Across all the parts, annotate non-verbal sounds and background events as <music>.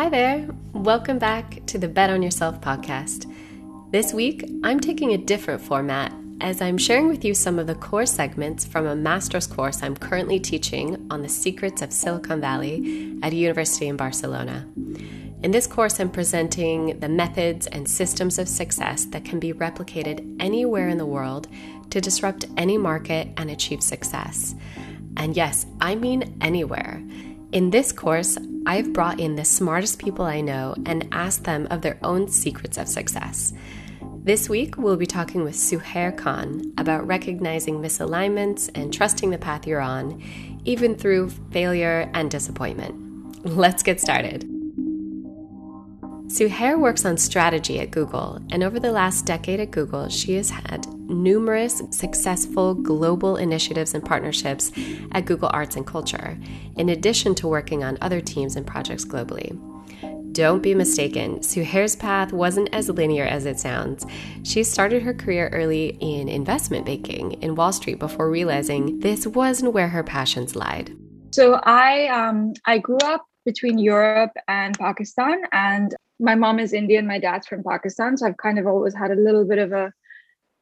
Hi there. Welcome back to the Bet on Yourself podcast. This week, I'm taking a different format as I'm sharing with you some of the core segments from a master's course I'm currently teaching on the secrets of Silicon Valley at a university in Barcelona. In this course, I'm presenting the methods and systems of success that can be replicated anywhere in the world to disrupt any market and achieve success. And yes, I mean anywhere. In this course, I've brought in the smartest people I know and asked them of their own secrets of success. This week, we'll be talking with Suhair Khan about recognizing misalignments and trusting the path you're on, even through failure and disappointment. Let's get started. Suhair works on strategy at Google, and over the last decade at Google, she has had numerous successful global initiatives and partnerships at Google Arts and Culture, in addition to working on other teams and projects globally. Don't be mistaken, Suhair's path wasn't as linear as it sounds. She started her career early in investment banking in Wall Street before realizing this wasn't where her passions lied. So I um, I grew up between Europe and Pakistan, and my mom is Indian, my dad's from Pakistan, so I've kind of always had a little bit of a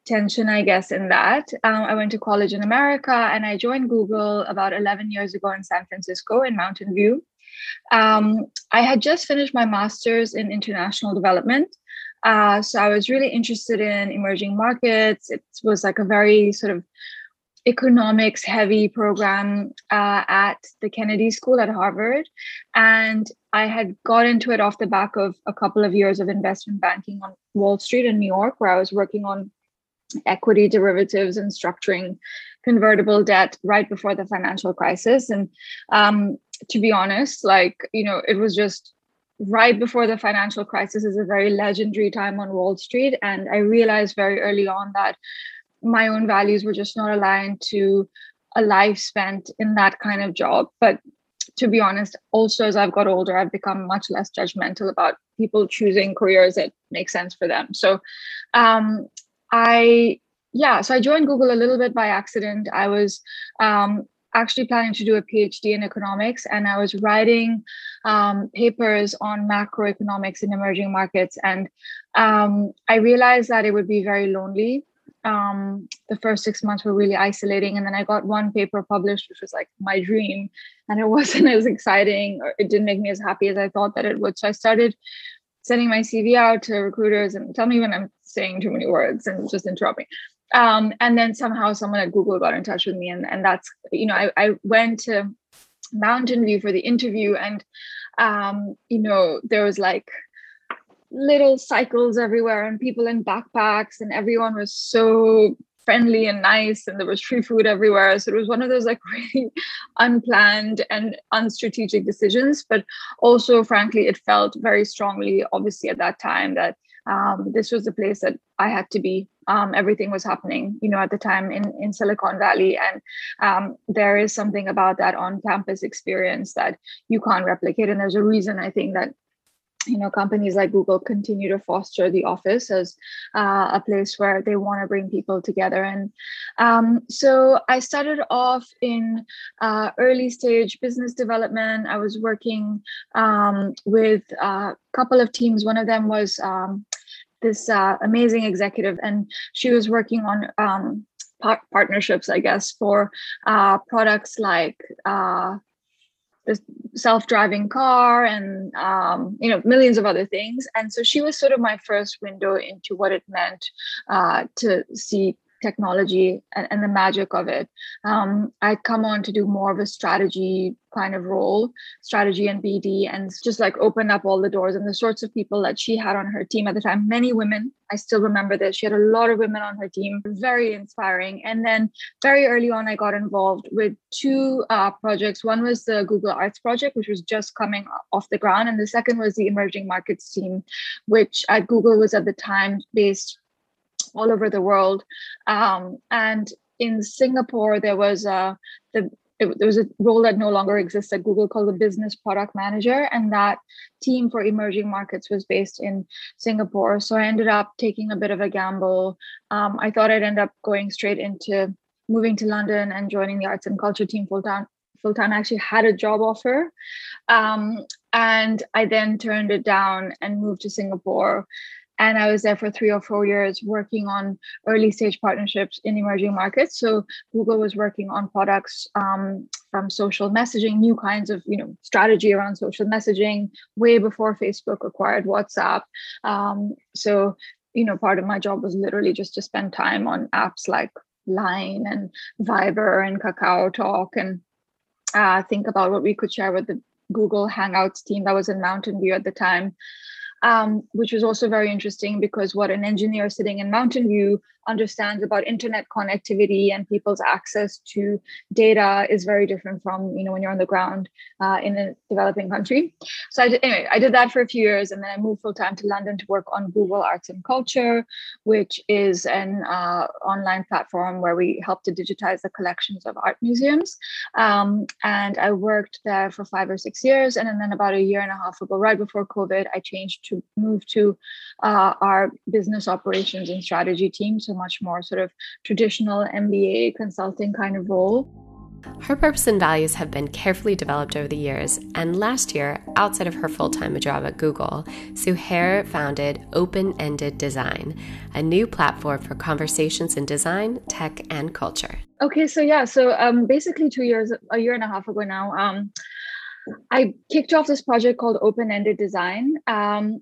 tension, I guess, in that. Um, I went to college in America and I joined Google about 11 years ago in San Francisco in Mountain View. Um, I had just finished my master's in international development. Uh, so I was really interested in emerging markets. It was like a very sort of economics heavy program uh, at the Kennedy School at Harvard. And I had got into it off the back of a couple of years of investment banking on Wall Street in New York, where I was working on equity derivatives and structuring convertible debt right before the financial crisis. And um, to be honest, like, you know, it was just right before the financial crisis is a very legendary time on Wall Street. And I realized very early on that my own values were just not aligned to a life spent in that kind of job. But to be honest, also as I've got older, I've become much less judgmental about people choosing careers that make sense for them. So um, I yeah, so I joined Google a little bit by accident. I was um, actually planning to do a PhD in economics, and I was writing um, papers on macroeconomics in emerging markets. And um, I realized that it would be very lonely um, the first six months were really isolating. And then I got one paper published, which was like my dream. And it <laughs> wasn't as exciting or it didn't make me as happy as I thought that it would. So I started sending my CV out to recruiters and tell me when I'm saying too many words and just interrupt me. Um, and then somehow someone at Google got in touch with me. And, and that's, you know, I, I went to Mountain View for the interview and, um, you know, there was like, little cycles everywhere and people in backpacks and everyone was so friendly and nice and there was free food everywhere. So it was one of those like <laughs> really unplanned and unstrategic decisions. But also frankly it felt very strongly obviously at that time that um, this was the place that i had to be. Um, everything was happening you know at the time in, in silicon valley. And um, there is something about that on campus experience that you can't replicate. And there's a reason i think that you know companies like google continue to foster the office as uh, a place where they want to bring people together. And um, so i started off in uh, early stage business development. I was working um, with a couple of teams. One of them was um, this uh, amazing executive and she was working on um, par- partnerships i guess for uh, products like uh, the self-driving car and um, you know millions of other things. And so she was sort of my first window into what it meant uh, to see technology and, and the magic of it. Um, I come on to do more of a strategy kind of role, strategy and BD, and just like open up all the doors and the sorts of people that she had on her team at the time. Many women, I still remember this. She had a lot of women on her team, very inspiring. And then very early on, I got involved with two uh, projects. One was the Google Arts project, which was just coming off the ground, and the second was the emerging markets team, which at Google was at the time based all over the world. Um, and in Singapore, there was a the it, there was a role that no longer exists at Google called the business product manager, and that team for emerging markets was based in Singapore. So I ended up taking a bit of a gamble. Um, I thought I'd end up going straight into moving to London and joining the arts and culture team full time. Full time, actually had a job offer, um, And I then turned it down and moved to Singapore and I was there for three or four years working on early stage partnerships in emerging markets. So Google was working on products um, from social messaging, new kinds of you know strategy around social messaging, way before Facebook acquired WhatsApp. Um, so you know, part of my job was literally just to spend time on apps like Line and Viber and Kakao Talk and uh, think about what we could share with the Google Hangouts team that was in Mountain View at the time um, which was also very interesting because what an engineer sitting in Mountain View understands about internet connectivity and people's access to data is very different from you know when you're on the ground uh, in a developing country. So I did, anyway, I did that for a few years, and then I moved full time to London to work on Google Arts and Culture, which is an uh, online platform where we help to digitize the collections of art museums. Um, and I worked there for five or six years, and then about a year and a half ago, right before COVID, I changed to move to uh, our business operations and strategy team. So much more sort of traditional MBA consulting kind of role. Her purpose and values have been carefully developed over the years, and last year, outside of her full time job at Google, Suhair founded Open Ended Design, a new platform for conversations in design, tech, and culture. Okay, so yeah, so um, basically two years, a year and a half ago now, um, I kicked off this project called Open Ended Design. Um,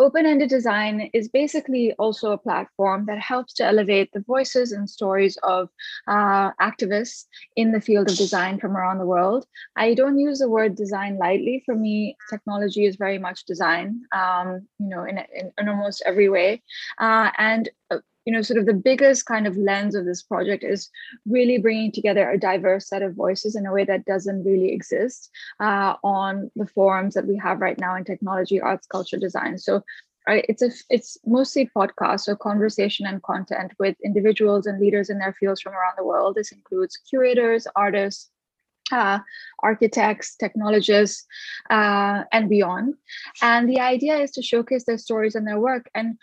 Open ended design is basically also a platform that helps to elevate the voices and stories of uh, activists in the field of design from around the world. I don't use the word design lightly. For me, technology is very much design, um, you know, in, in, in, almost every way. Uh, and uh, you know, sort of the biggest kind of lens of this project is really bringing together a diverse set of voices in a way that doesn't really exist uh, on the forums that we have right now in technology, arts, culture, design. So right it's a it's mostly podcasts or conversation and content with individuals and leaders in their fields from around the world this includes curators artists uh, architects, technologists, uh, and beyond. And the idea is to showcase their stories and their work and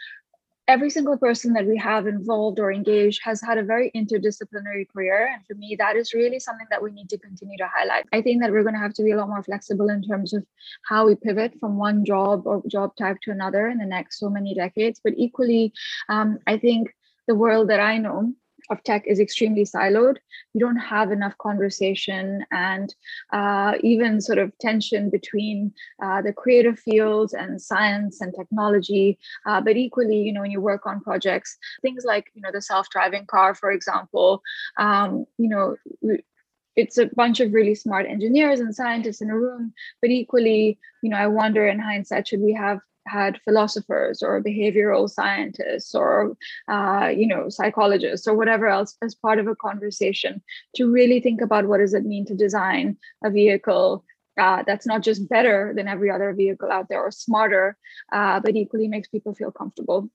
every single person that we have involved or engaged has had a very interdisciplinary career. And for me, that is really something that we need to continue to highlight. I think that we're going to have to be a lot more flexible in terms of how we pivot from one job or job type to another in the next so many decades. But equally, um, I think the world that I know of tech is extremely siloed. You don't have enough conversation and uh, even sort of tension between uh, the creative fields and science and technology. Uh, but equally, you know, when you work on projects, things like you know the self-driving car, for example, um, you know. It's a bunch of really smart engineers and scientists in a room, but equally, you know, I wonder in hindsight, should we have had philosophers or behavioral scientists or uh, you know psychologists or whatever else as part of a conversation to really think about what does it mean to design a vehicle uh, that's not just better than every other vehicle out there or smarter, uh, but equally makes people feel comfortable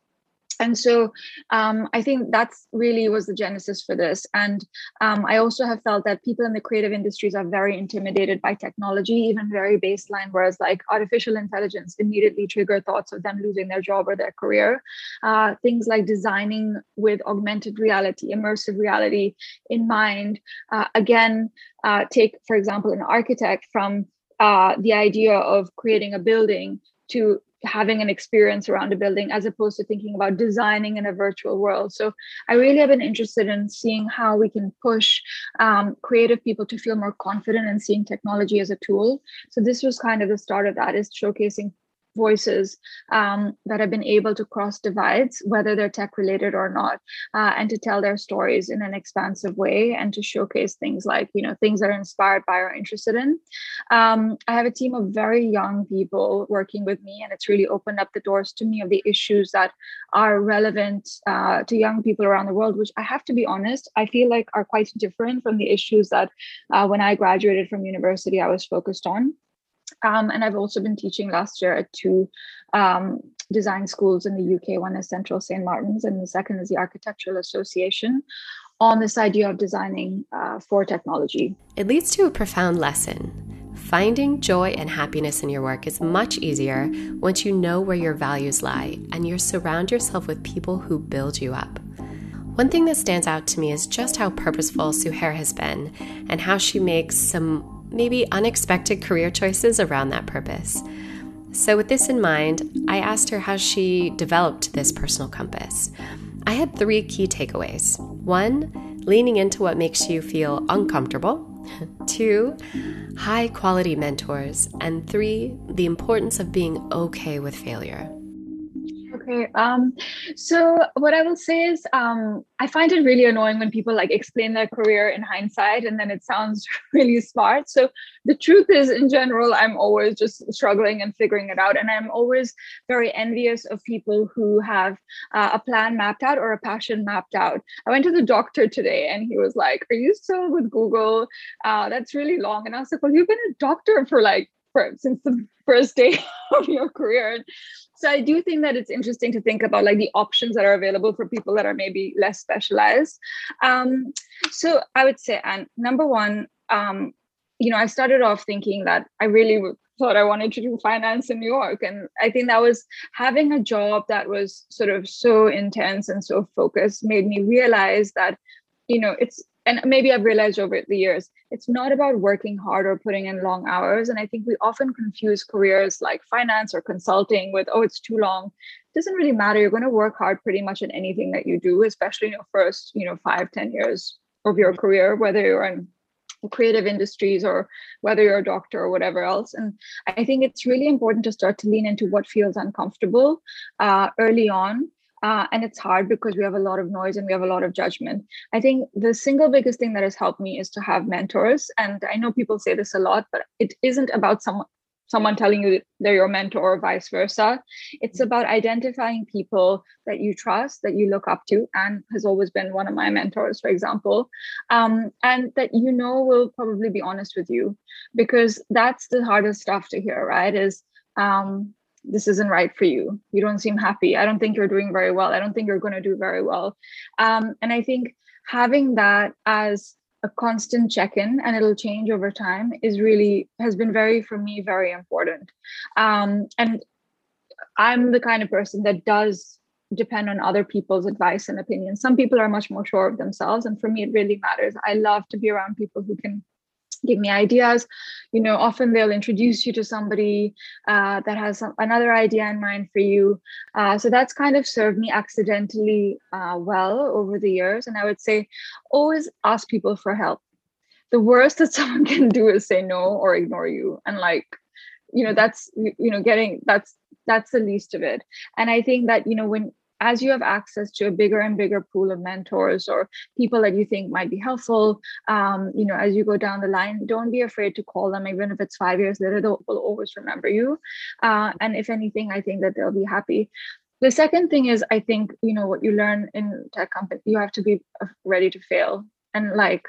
and so um, i think that's really was the genesis for this. And um, i also have felt that people in the creative industries are very intimidated by technology even very baseline whereas like artificial intelligence immediately trigger thoughts of them losing their job or their career. Uh, things like designing with augmented reality immersive reality in mind uh, again uh, take for example an architect from uh, the idea of creating a building to having an experience around a building as opposed to thinking about designing in a virtual world. So i really have been interested in seeing how we can push um, creative people to feel more confident in seeing technology as a tool. So this was kind of the start of that is showcasing voices um, that have been able to cross divides, whether they're tech related or not, uh, and to tell their stories in an expansive way and to showcase things like, you know, things that are inspired by or interested in. Um, I have a team of very young people working with me, and it's really opened up the doors to me of the issues that are relevant uh, to young people around the world, which I have to be honest, I feel like are quite different from the issues that uh, when I graduated from university, I was focused on. Um, and I've also been teaching last year at two um, design schools in the UK. One is Central St. Martin's, and the second is the Architectural Association on this idea of designing uh, for technology. It leads to a profound lesson. Finding joy and happiness in your work is much easier once you know where your values lie and you surround yourself with people who build you up. One thing that stands out to me is just how purposeful Suhair has been and how she makes some maybe unexpected career choices around that purpose. So, with this in mind, I asked her how she developed this personal compass. I had three key takeaways. One, leaning into what makes you feel uncomfortable. <laughs> Two, high quality mentors. And three, the importance of being okay with failure. Okay. Um, so what I will say is um, I find it really annoying when people like explain their career in hindsight and then it sounds <laughs> really smart. So the truth is, in general, I'm always just struggling and figuring it out. And I'm always very envious of people who have uh, a plan mapped out or a passion mapped out. I went to the doctor today and he was like, Are you still with Google? Uh, that's really long. And I was like, Well, you've been a doctor for like for, since the <laughs> first day <laughs> of your career so i do think that it's interesting to think about like the options that are available for people that are maybe less specialized. Um, so i would say and number one um, you know i started off thinking that i really thought i wanted to do finance in new york and i think that was having a job that was sort of so intense and so focused made me realize that you know it's and maybe I've realized over the years, it's not about working hard or putting in long hours. And I think we often confuse careers like finance or consulting with, oh, it's too long. It doesn't really matter. You're going to work hard pretty much in anything that you do, especially in your first, you know, five, ten years of your career, whether you're in creative industries or whether you're a doctor or whatever else. And I think it's really important to start to lean into what feels uncomfortable uh, early on uh, and it's hard because we have a lot of noise and we have a lot of judgment. I think the single biggest thing that has helped me is to have mentors. And I know people say this a lot, but it isn't about someone someone telling you they're your mentor or vice versa. It's mm-hmm. about identifying people that you trust, that you look up to, and has always been one of my mentors, for example, um, and that you know will probably be honest with you, because that's the hardest stuff to hear, right? Is um, this isn't right for you. You don't seem happy. I don't think you're doing very well. I don't think you're going to do very well. Um, and i think having that as a constant check-in and it'll change over time is really has been very for me very important. Um, and i'm the kind of person that does depend on other people's advice and opinions. Some people are much more sure of themselves and for me it really matters. I love to be around people who can give me ideas. You know often they'll introduce you to somebody uh, that has some, another idea in mind for you. Uh, so that's kind of served me accidentally uh, well over the years. And i would say always ask people for help. The worst that <laughs> someone can do is say no or ignore you. And like you know that's you know getting that's that's the least of it. And i think that you know when as you have access to a bigger and bigger pool of mentors or people that you think might be helpful, um, you know, as you go down the line, don't be afraid to call them, even if it's five years later, they'll always remember you. Uh, and if anything, I think that they'll be happy. The second thing is, I think, you know, what you learn in tech company, you have to be ready to fail and like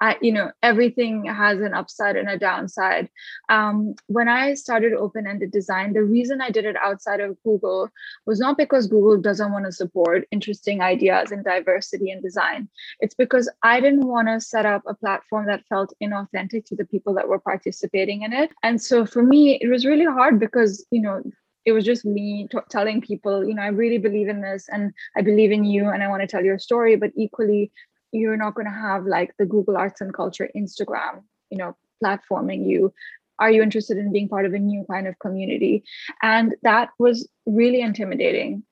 i you know everything has an upside and a downside. Um, when i started open-ended design the reason i did it outside of google was not because google doesn't want to support interesting ideas and diversity in design. It's because i didn't want to set up a platform that felt inauthentic to the people that were participating in it. And so for me it was really hard because you know it was just me t- telling people you know i really believe in this and i believe in you and i want to tell your story. But equally you're not going to have like the google arts and culture instagram you know platforming you. Are you interested in being part of a new kind of community? And that was really intimidating.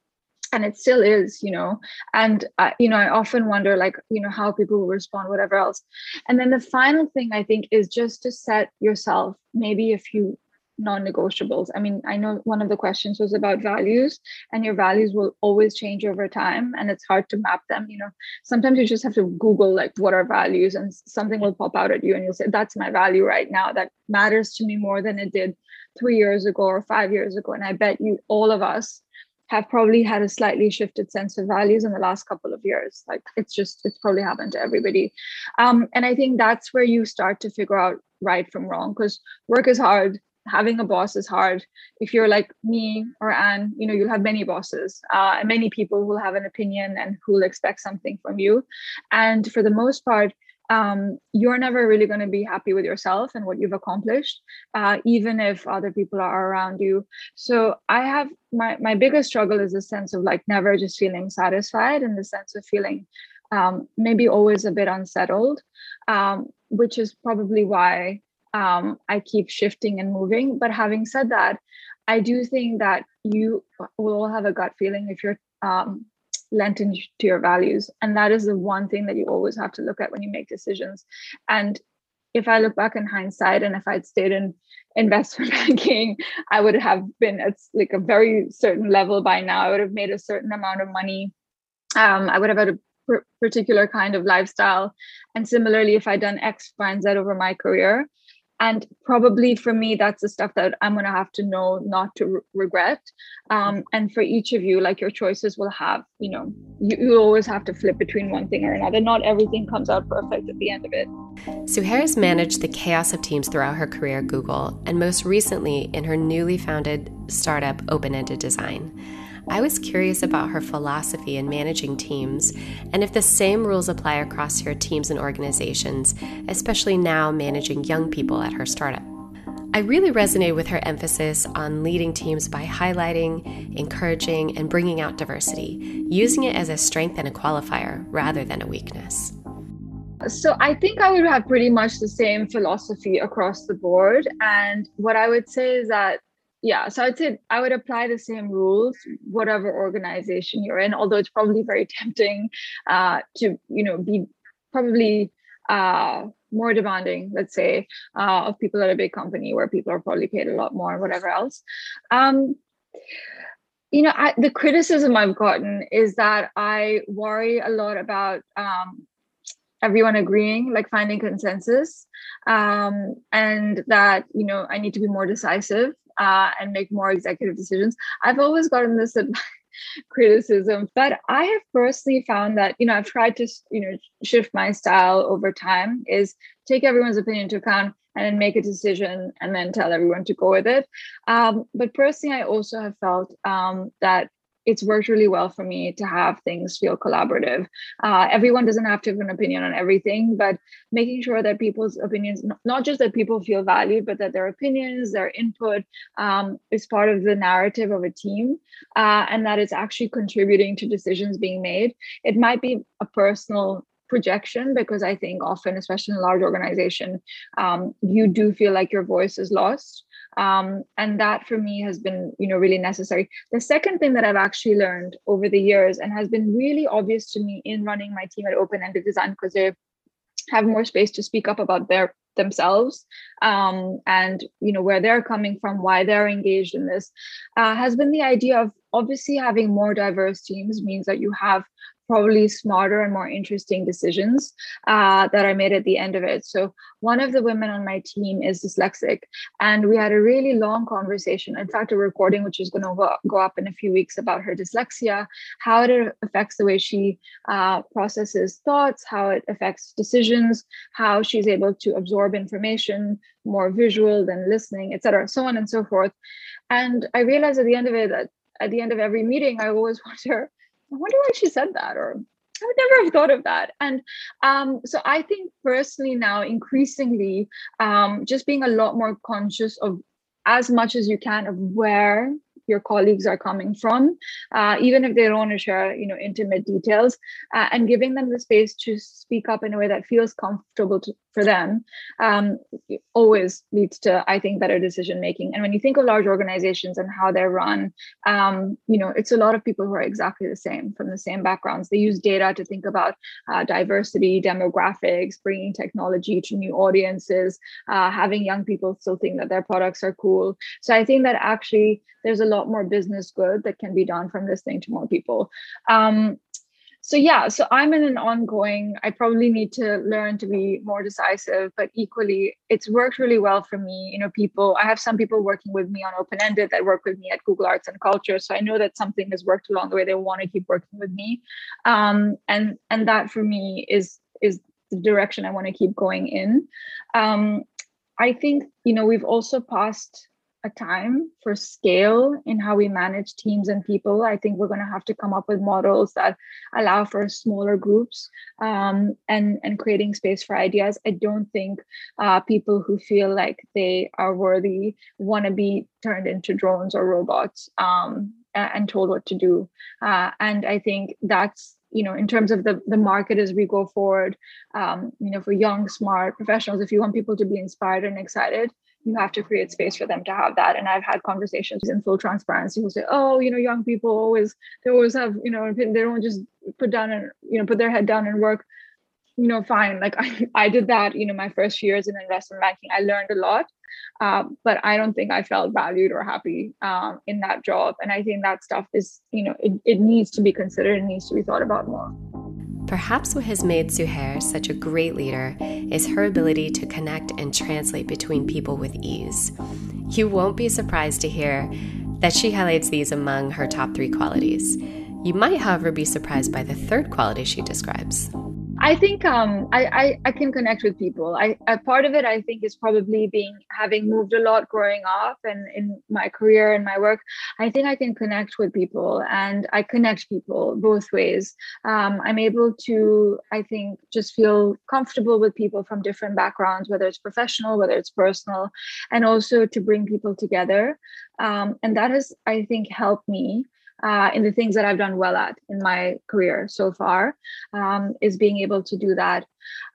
And it still is you know? And uh, you know i often wonder like you know how people will respond whatever else. And then the final thing i think is just to set yourself maybe a few non-negotiables. I mean i know one of the questions was about values and your values will always change over time and it's hard to map them you know. Sometimes you just have to google like what are values and something will pop out at you and you'll say that's my value right now. That matters to me more than it did three years ago or five years ago. And i bet you all of us have probably had a slightly shifted sense of values in the last couple of years. Like it's just it's probably happened to everybody. Um, and i think that's where you start to figure out right from wrong because work is hard having a boss is hard. If you're like me or Anne, you know, you'll have many bosses, uh, many people who will have an opinion and who will expect something from you. And for the most part, um, you're never really going to be happy with yourself and what you've accomplished, uh, even if other people are around you. So I have my my biggest struggle is a sense of like never just feeling satisfied, and the sense of feeling um, maybe always a bit unsettled, um, which is probably why um, I keep shifting and moving. But having said that, I do think that you will have a gut feeling if you're um, lent into your values. And that is the one thing that you always have to look at when you make decisions. And if I look back in hindsight and if I'd stayed in investment <laughs> banking, I would have been at like a very certain level by now. I would have made a certain amount of money. Um, I would have had a particular kind of lifestyle. And similarly, if I'd done X, Y, and Z over my career, and probably for me that's the stuff that i'm going to have to know not to re- regret. Um, and for each of you like your choices will have you know you, you always have to flip between one thing or another. Not everything comes out perfect at the end of it. Suhair has managed the chaos of teams throughout her career at google and most recently in her newly founded startup open-ended design I was curious about her philosophy in managing teams and if the same rules apply across her teams and organizations, especially now managing young people at her startup. I really resonated with her emphasis on leading teams by highlighting, encouraging, and bringing out diversity, using it as a strength and a qualifier rather than a weakness. So I think I would have pretty much the same philosophy across the board. And what I would say is that yeah so i'd say i would apply the same rules whatever organization you're in although it's probably very <laughs> tempting uh, to you know be probably uh, more demanding let's say uh, of people at a big company where people are probably paid a lot more and whatever else. Um, you know I, the criticism i've gotten is that i worry a lot about um, everyone agreeing like finding consensus um, and that you know i need to be more decisive uh, and make more executive decisions. I've always gotten this <laughs> criticism, but I have personally found that you know I've tried to you know shift my style over time. Is take everyone's opinion into account and then make a decision and then tell everyone to go with it. Um, but personally, I also have felt um, that it's worked really well for me to have things feel collaborative. Uh, everyone doesn't have to have an opinion on everything, but making sure that people's opinions, not just that people feel valued, but that their opinions, their input um, is part of the narrative of a team uh, and that it's actually contributing to decisions being made. It might be a personal projection because I think often, especially in a large organization, um, you do feel like your voice is lost um, and that for me has been you know really necessary. The second thing that i've actually learned over the years and has been really obvious to me in running my team at open ended design because they have more space to speak up about their themselves um, and you know where they're coming from why they're engaged in this uh, has been the idea of obviously having more diverse teams means that you have probably smarter and more interesting decisions uh, that I made at the end of it. So, one of the women on my team is dyslexic, and we had a really long conversation. In fact, a recording which is going to go, up in a few weeks about her dyslexia, how it affects the way she uh, processes thoughts, how it affects decisions, how she's able to absorb information more visual than listening, etc., so on and so forth. And I realized at the end of it that at the end of every meeting, I always <laughs> wonder wonder why she said that, or I would never have thought of that. And um, so I think personally now, increasingly, um, just being a lot more conscious of as much as you can of where your colleagues are coming from, uh, even if they don't want to share, you know, intimate details, uh, and giving them the space to speak up in a way that feels comfortable to, for them, um, always leads to, I think, better decision making. And when you think of large organizations and how they're run, um, you know, it's a lot of people who are exactly the same from the same backgrounds. They use data to think about uh, diversity, demographics, bringing technology to new audiences, uh, having young people still think that their products are cool. So I think that actually there's a lot more business good that can be done from listening to more people. Um, so yeah, so I'm in an ongoing. I probably need to learn to be more decisive, but equally, it's worked really well for me. You know, people. I have some people working with me on open ended that work with me at Google Arts and Culture, so I know that something has worked along the way. They want to keep working with me, um, and and that for me is is the direction I want to keep going in. Um, I think you know we've also passed a time for scale in how we manage teams and people. I think we're going to have to come up with models that allow for smaller groups um, and and creating space for ideas. I don't think uh, people who feel like they are worthy want to be turned into drones or robots um, and told what to do. Uh, and I think that's you know in terms of the the market as we go forward um, you know for young smart professionals if you want people to be inspired and excited you have to create space for them to have that. And i've had conversations in full transparency who say oh you know young people always they always have you know they don't just put down and you know put their head down and work you know fine. Like <laughs> i, I did that you know my first years in investment banking. I learned a lot uh, but i don't think i felt valued or happy um, in that job. And i think that stuff is you know it, it needs to be considered and needs to be thought about more Perhaps what has made Suhair such a great leader is her ability to connect and translate between people with ease. You won't be surprised to hear that she highlights these among her top three qualities. You might, however, be surprised by the third quality she describes. I think um, I, I, I can connect with people. I, a part of it I think is probably being having moved a lot growing up and in my career and my work. I think I can connect with people and I connect people both ways. Um, I'm able to I think just feel comfortable with people from different backgrounds, whether it's professional, whether it's personal, and also to bring people together. Um, and that has I think helped me uh, in the things that I've done well at in my career so far um, is being able to do that.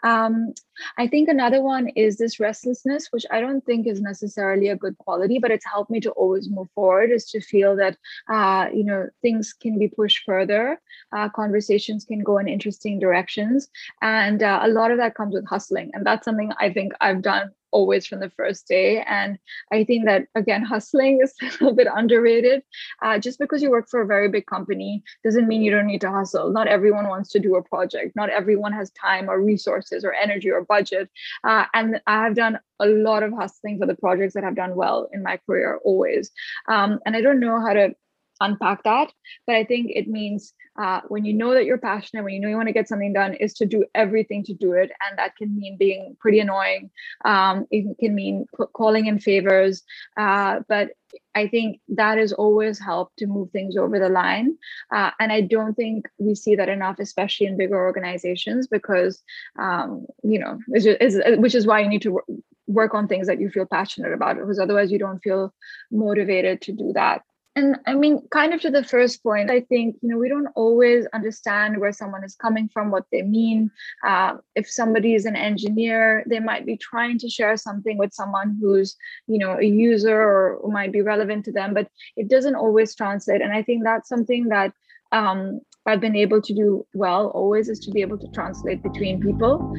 Um, I think another one is this restlessness, which I don't think is necessarily a good quality, but it's helped me to always move forward. Is to feel that uh, you know things can be pushed further, uh, conversations can go in interesting directions, and uh, a lot of that comes with hustling, and that's something I think I've done always from the first day. And I think that, again, hustling is <laughs> a little bit underrated. Uh, just because you work for a very big company doesn't mean you don't need to hustle. Not everyone wants to do a project, not everyone has time or resources or energy or budget. Uh, and I have done a lot of hustling for the projects that have done well in my career always. Um, and I don't know how to unpack that. But i think it means uh, when you know that you're passionate when you know you want to get something done is to do everything to do it. And that can mean being pretty annoying. Um, it can mean calling in favors. Uh, but i think that has always helped to move things over the line. Uh, and i don't think we see that enough especially in bigger organizations because um, you know which is why you need to work on things that you feel passionate about because otherwise you don't feel motivated to do that and I mean, kind of to the first point, I think, you know, we don't always understand where someone is coming from, what they mean. Uh, if somebody is an engineer, they might be trying to share something with someone who's, you know, a user or might be relevant to them, but it doesn't always translate. And I think that's something that um, I've been able to do well always is to be able to translate between people.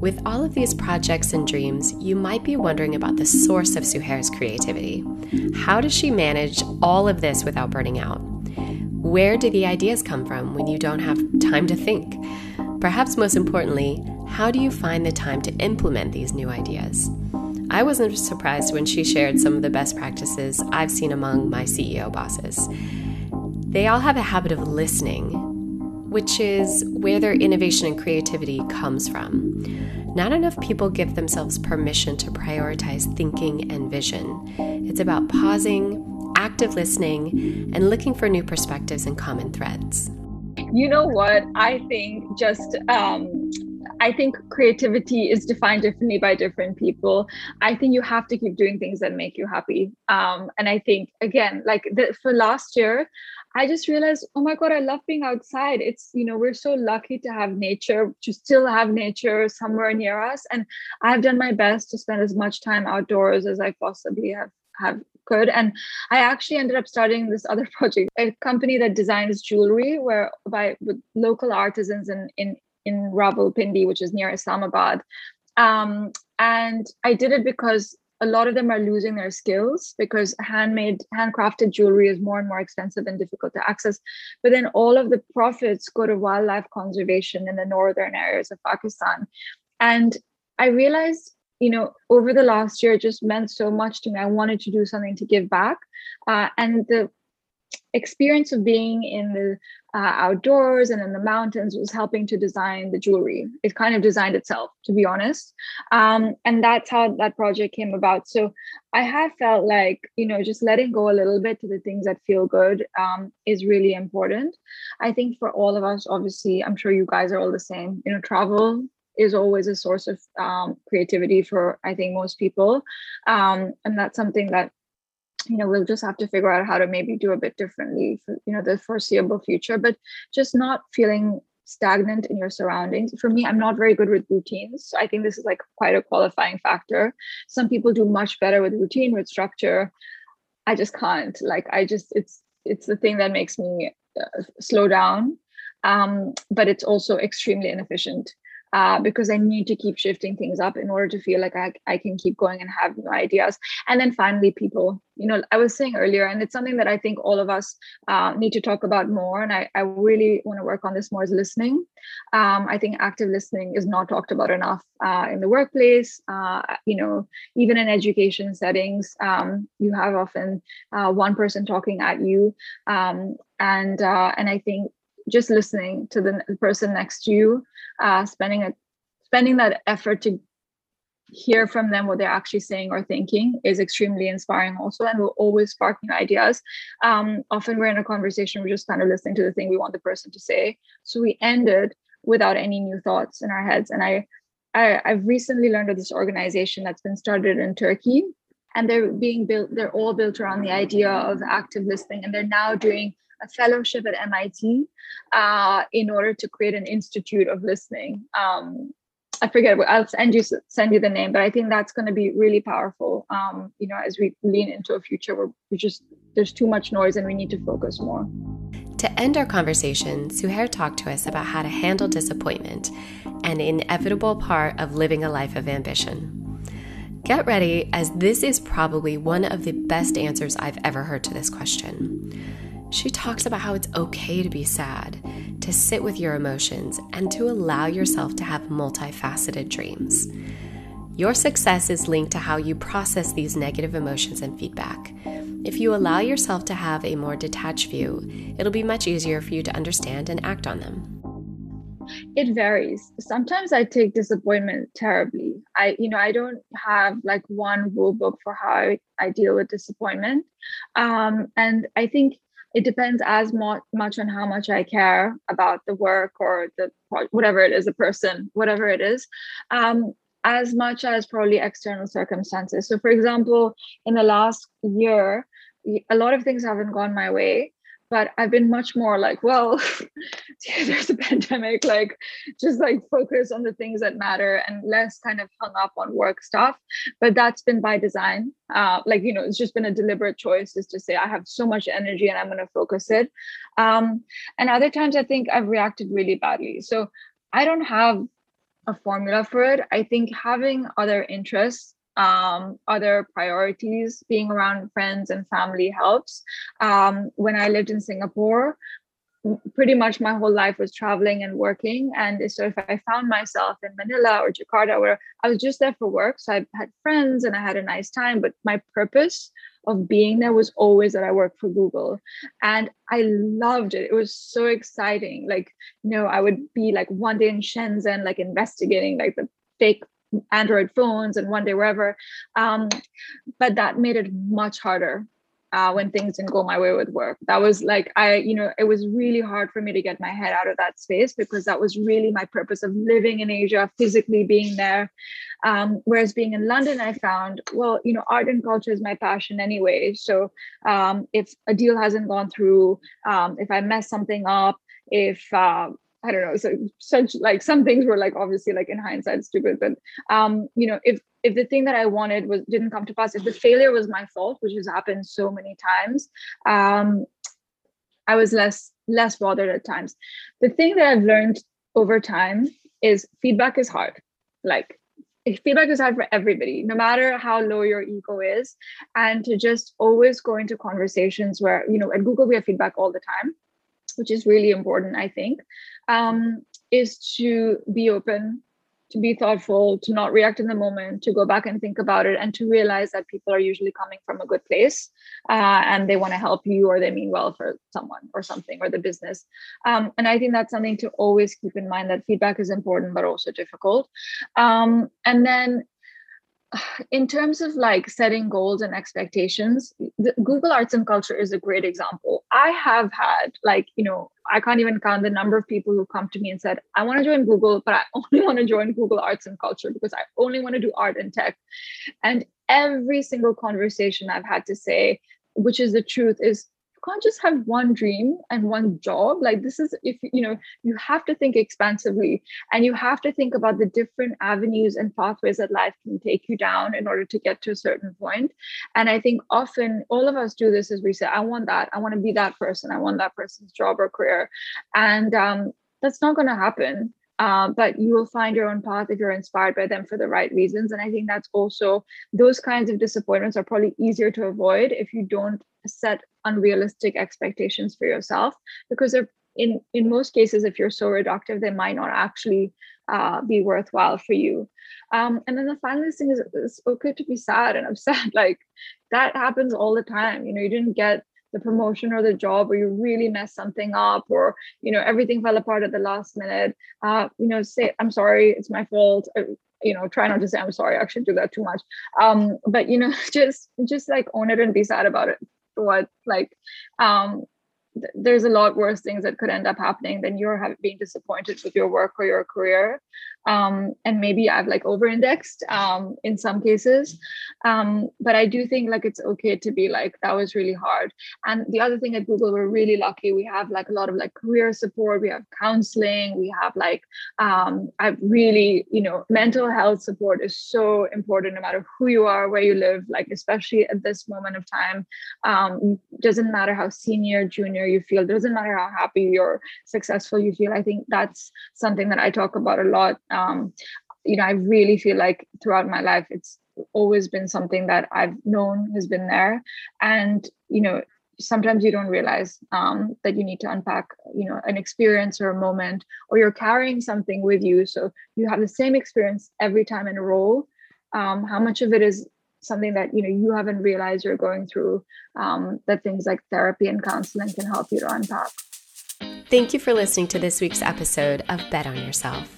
With all of these projects and dreams, you might be wondering about the source of Suhair's creativity. How does she manage all of this without burning out? Where do the ideas come from when you don't have time to think? Perhaps most importantly, how do you find the time to implement these new ideas? I wasn't surprised when she shared some of the best practices I've seen among my CEO bosses. They all have a habit of listening which is where their innovation and creativity comes from. Not enough people give themselves permission to prioritize thinking and vision. It's about pausing, active listening, and looking for new perspectives and common threads. You know what? I think just um, I think creativity is defined differently by different people. I think you have to keep doing things that make you happy. Um, and I think again, like the, for last year, I just realized, oh my God, I love being outside. It's, you know, we're so lucky to have nature, to still have nature somewhere near us. And I've done my best to spend as much time outdoors as I possibly have have could. And I actually ended up starting this other <laughs> project, a company that designs jewelry where by with local artisans in in in Rawalpindi, which is near Islamabad. Um, and I did it because a lot of them are losing their skills because handmade handcrafted jewelry is more and more expensive and difficult to access. But then all of the profits go to wildlife conservation in the northern areas of pakistan. And i realized you know over the last year it just meant so much to me. I wanted to do something to give back. Uh, and the experience of being in the uh, outdoors and in the mountains was helping to design the jewelry. It kind of designed itself, to be honest. Um, and that's how that project came about. So I have felt like, you know, just letting go a little bit to the things that feel good um, is really important. I think for all of us, obviously, I'm sure you guys are all the same. You know, travel is always a source of um, creativity for I think most people, um, and that's something that you know we'll just have to figure out how to maybe do a bit differently for you know the foreseeable future but just not feeling stagnant in your surroundings. For me, I'm not very good with routines. So I think this is like quite a qualifying factor. Some people do much better with routine, with structure. I just can't. Like I just it's it's the thing that makes me uh, slow down. Um, but it's also extremely inefficient uh, because I need to keep shifting things up in order to feel like I, I can keep going and have new ideas. And then finally, people, you know, I was saying earlier, and it's something that I think all of us uh, need to talk about more. And I, I really want to work on this more is listening. Um, I think active listening is not talked about enough uh, in the workplace. Uh, you know, even in education settings, um, you have often uh, one person talking at you. Um, and uh, and I think just listening to the person next to you, uh, spending a spending that effort to hear from them what they're actually saying or thinking is extremely inspiring also and will always spark new ideas. Um, often we're in a conversation we're just kind of listening to the thing we want the person to say. So we ended without any new thoughts in our heads. And i, I i've recently learned of this organization that's been started in turkey and they're being built they're all built around the idea of active listening and they're now doing a fellowship at MIT uh, in order to create an institute of listening. Um, I forget. I'll send you send you the name, but I think that's going to be really powerful. Um, you know, as we lean into a future where we just there's too much noise and we need to focus more. To end our conversation, Suhair talked to us about how to handle disappointment, an inevitable part of living a life of ambition. Get ready, as this is probably one of the best answers I've ever heard to this question. She talks about how it's okay to be sad, to sit with your emotions, and to allow yourself to have multifaceted dreams. Your success is linked to how you process these negative emotions and feedback. If you allow yourself to have a more detached view, it'll be much easier for you to understand and act on them. It varies. Sometimes I take disappointment terribly. I, you know, I don't have like one rule book for how I, deal with disappointment. Um, and I think it depends as much on how much I care about the work or the whatever it is, the person, whatever it is, um, as much as probably external circumstances. So, for example, in the last year, a lot of things haven't gone my way, but I've been much more like, well, <laughs> there's a pandemic, like just like focus on the things that matter and less kind of hung up on work stuff. But that's been by design. Uh, like, you know, it's just been a deliberate choice is to say, I have so much energy and I'm going to focus it. Um, and other times I think I've reacted really badly. So I don't have a formula for it. I think having other interests um, other priorities, being around friends and family helps. Um, when I lived in Singapore, pretty much my whole life was traveling and working. And so if I found myself in Manila or Jakarta, where I was just there for work, so I had friends and I had a nice time, but my purpose of being there was always that I worked for Google. And I loved it. It was so exciting. Like, you know, I would be like one day in Shenzhen, like investigating like the fake Android phones and one day wherever. Um, but that made it much harder uh, when things didn't go my way with work. That was like, I, you know, it was really hard for me to get my head out of that space because that was really my purpose of living in Asia, physically being there. Um, whereas being in London, I found, well, you know, art and culture is my passion anyway. So um, if a deal hasn't gone through, um, if I mess something up, if uh, I don't know. So such like some things were like obviously like in hindsight stupid, but um, you know, if if the thing that I wanted was didn't come to pass, if the failure was my fault, which has happened so many times, um, I was less less bothered at times. The thing that I've learned over time is feedback is hard. Like feedback is hard for everybody, no matter how low your ego is, and to just always go into conversations where you know at Google we have feedback all the time which is really important, I think, um, is to be open, to be thoughtful, to not react in the moment, to go back and think about it, and to realize that people are usually coming from a good place uh, and they want to help you or they mean well for someone or something or the business. Um, and I think that's something to always keep in mind that feedback is important, but also difficult. Um, and then in terms of like setting goals and expectations google arts and culture is a great example. I have had like you know i can't even count the number of people who come to me and said i want to join google but i <laughs> only want to join google arts and culture because i only want to do art and tech. And every single conversation i've had to say which is the truth is can't just have one dream and one job. Like this is if you know you have to think expansively and you have to think about the different avenues and pathways that life can take you down in order to get to a certain point. And i think often all of us do this as we say i want that. I want to be that person. I want that person's job or career. And um, that's not going to happen uh, but you will find your own path if you're inspired by them for the right reasons. And I think that's also those kinds of disappointments are probably easier to avoid if you don't set unrealistic expectations for yourself. Because they're in in most cases if you're so reductive they might not actually uh, be worthwhile for you. Um, and then the final thing is it's okay to be sad and upset. <laughs> Like that happens all the time. You know you didn't get the promotion or the job or you really mess something up or you know everything fell apart at the last minute uh, you know say i'm sorry it's my fault uh, you know try not to say i'm sorry i actually do that too much. Um, but you know <laughs> just just like own it and be sad about it. What like um th- there's a lot worse things that could end up happening than you're being disappointed with your work or your career um, and maybe I've like over indexed um, in some cases. Um, but I do think like it's okay to be like, that was really hard. And the other thing at Google, we're really lucky. We have like a lot of like career support, we have counseling, we have like, um, I've really, you know, mental health support is so important no matter who you are, where you live, like, especially at this moment of time. Um, doesn't matter how senior, junior you feel, doesn't matter how happy or successful you feel. I think that's something that I talk about a lot um, you know i really feel like throughout my life it's always been something that i've known has been there. And you know sometimes you don't realize um, that you need to unpack you know an experience or a moment or you're carrying something with you. So you have the same experience every time in a role. Um, how much of it is something that you know you haven't realized you're going through um, that things like therapy and counseling can help you to unpack? Thank you for listening to this week's episode of bet on yourself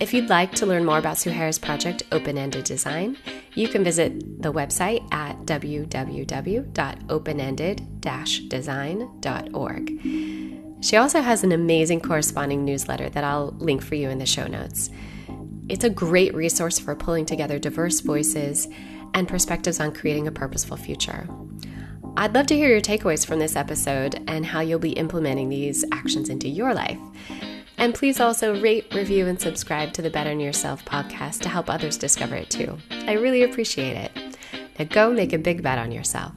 if you'd like to learn more about Suhaira's project, Open Ended Design, you can visit the website at www.openended design.org. She also has an amazing corresponding newsletter that I'll link for you in the show notes. It's a great resource for pulling together diverse voices and perspectives on creating a purposeful future. I'd love to hear your takeaways from this episode and how you'll be implementing these actions into your life. And please also rate, review, and subscribe to the Bet on Yourself podcast to help others discover it too. I really appreciate it. Now go make a big bet on yourself.